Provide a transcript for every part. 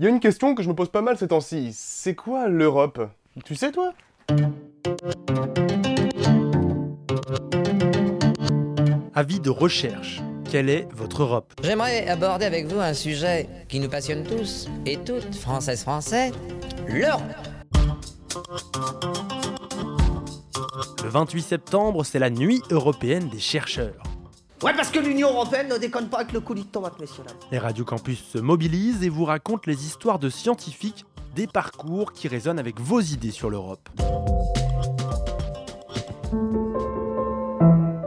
Il y a une question que je me pose pas mal ces temps-ci. C'est quoi l'Europe? Tu sais toi? Avis de recherche. Quelle est votre Europe? J'aimerais aborder avec vous un sujet qui nous passionne tous et toutes, françaises, français, l'Europe. Le 28 septembre, c'est la nuit européenne des chercheurs. Ouais, parce que l'Union Européenne ne déconne pas avec le coulis de tomate, messieurs dames. Les Radio Campus se mobilisent et vous racontent les histoires de scientifiques, des parcours qui résonnent avec vos idées sur l'Europe.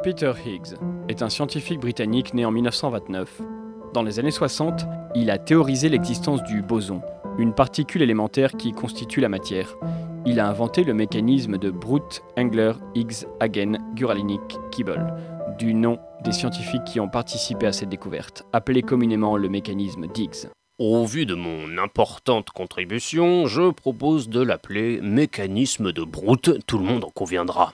Peter Higgs est un scientifique britannique né en 1929. Dans les années 60, il a théorisé l'existence du boson, une particule élémentaire qui constitue la matière. Il a inventé le mécanisme de Brute, Engler, Higgs, Hagen, Guralnik, Kibble, du nom des scientifiques qui ont participé à cette découverte, appelé communément le mécanisme d'Higgs. Au vu de mon importante contribution, je propose de l'appeler mécanisme de Brute, tout le monde en conviendra.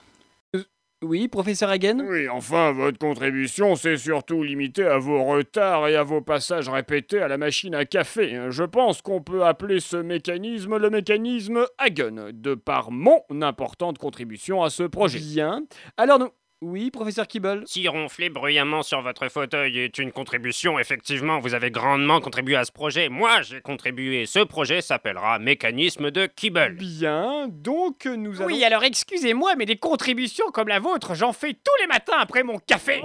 Oui, professeur Hagen? Oui, enfin, votre contribution s'est surtout limitée à vos retards et à vos passages répétés à la machine à café. Je pense qu'on peut appeler ce mécanisme le mécanisme Hagen, de par mon importante contribution à ce projet. Bien. Alors nous... Oui, professeur Kibble Si ronfler bruyamment sur votre fauteuil est une contribution, effectivement, vous avez grandement contribué à ce projet. Moi, j'ai contribué. Ce projet s'appellera Mécanisme de Kibble. Bien, donc nous allons... Oui, alors excusez-moi, mais des contributions comme la vôtre, j'en fais tous les matins après mon café.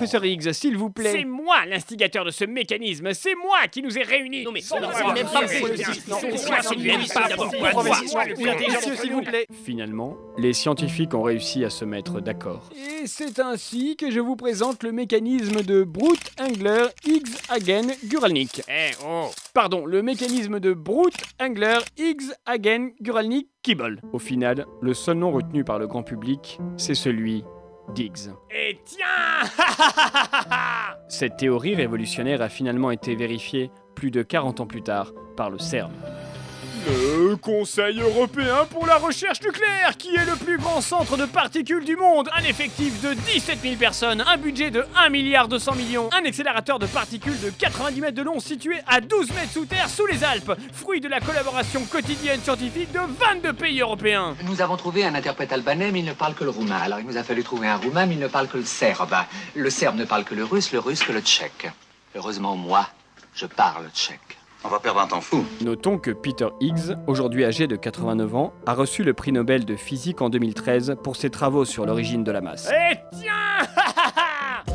Professeur Higgs, s'il vous plaît. C'est moi l'instigateur de ce mécanisme, c'est moi qui nous ai réunis. Non mais même pas possible. C'est c'est moi moi qui qui n'aime n'aime pas s'il vous plaît. Finalement, les scientifiques ont réussi à se mettre d'accord. Et c'est ainsi que je vous présente le mécanisme de Brute, Engler, Higgs, Hagen, Guralnik. Eh oh Pardon, le mécanisme de Brute, Engler, Higgs, Hagen, Guralnik, Kibble. Au final, le seul nom retenu par le grand public, c'est celui Et tiens Cette théorie révolutionnaire a finalement été vérifiée plus de 40 ans plus tard par le CERN. Le Conseil européen pour la recherche nucléaire, qui est le plus grand centre de particules du monde, Un effectif de 17 000 personnes, un budget de 1 milliard 200 millions, un accélérateur de particules de 90 mètres de long situé à 12 mètres sous terre sous les Alpes, fruit de la collaboration quotidienne scientifique de 22 pays européens. Nous avons trouvé un interprète albanais, mais il ne parle que le roumain. Alors il nous a fallu trouver un roumain, mais il ne parle que le serbe. Le serbe ne parle que le russe, le russe que le tchèque. Heureusement, moi, je parle tchèque. On va perdre un temps fou. Notons que Peter Higgs, aujourd'hui âgé de 89 ans, a reçu le prix Nobel de physique en 2013 pour ses travaux sur l'origine de la masse. Et tiens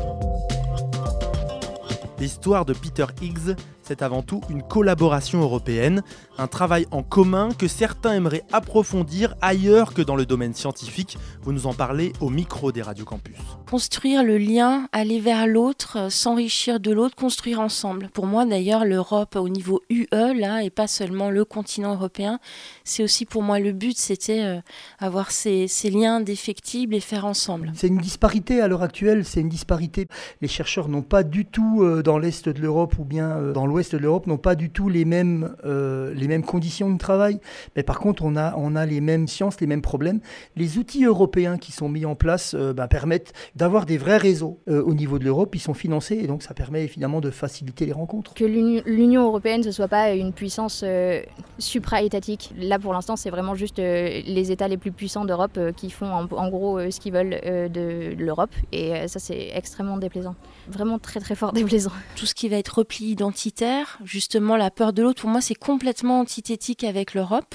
L'histoire de Peter Higgs, c'est avant tout une collaboration européenne, un travail en commun que certains aimeraient approfondir ailleurs que dans le domaine scientifique. Vous nous en parlez au micro des Radio Campus. construire le lien, aller vers l'autre, euh, s'enrichir de l'autre, construire ensemble. Pour moi d'ailleurs, l'Europe au niveau UE, là, et pas seulement le continent européen, c'est aussi pour moi le but, c'était euh, avoir ces, ces liens défectibles et faire ensemble. C'est une disparité à l'heure actuelle, c'est une disparité. Les chercheurs n'ont pas du tout, euh, dans l'Est de l'Europe ou bien euh, dans l'Ouest de l'Europe, n'ont pas du tout les mêmes, euh, les mêmes conditions de travail. Mais par contre, on a, on a les mêmes sciences, les mêmes problèmes. Les outils européens qui sont mis en place euh, bah, permettent d'avoir des vrais réseaux euh, au niveau de l'Europe. Ils sont financés et donc ça permet évidemment de faciliter les rencontres. Que l'Uni- l'Union européenne ne soit pas une puissance euh, supra-étatique. Là, pour l'instant, c'est vraiment juste euh, les États les plus puissants d'Europe euh, qui font en, en gros euh, ce qu'ils veulent euh, de l'Europe. Et euh, ça, c'est extrêmement déplaisant. Vraiment très, très fort déplaisant. Tout ce qui va être repli identitaire, justement la peur de l'autre, pour moi c'est complètement antithétique avec l'Europe.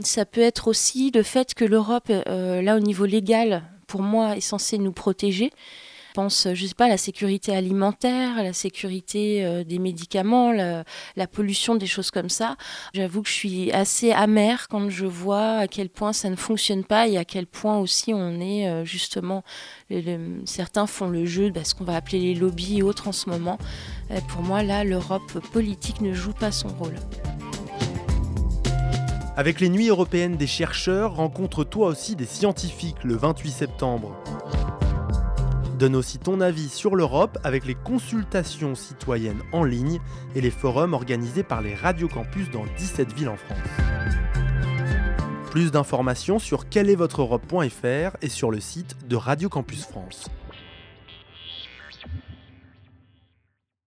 Ça peut être aussi le fait que l'Europe, euh, là au niveau légal, pour moi est censée nous protéger. Pense, je sais pas, à la sécurité alimentaire, la sécurité euh, des médicaments, la, la pollution, des choses comme ça. J'avoue que je suis assez amère quand je vois à quel point ça ne fonctionne pas et à quel point aussi on est euh, justement, certains font le jeu de ce qu'on va appeler les lobbies et autres en ce moment. Euh, pour moi, là, l'Europe politique ne joue pas son rôle. Avec les Nuits européennes des chercheurs, rencontre toi aussi des scientifiques le 28 septembre. Donne aussi ton avis sur l'Europe avec les consultations citoyennes en ligne et les forums organisés par les radiocampus dans 17 villes en France. Plus d'informations sur quelleestvotre-europe.fr et sur le site de Radio Campus France.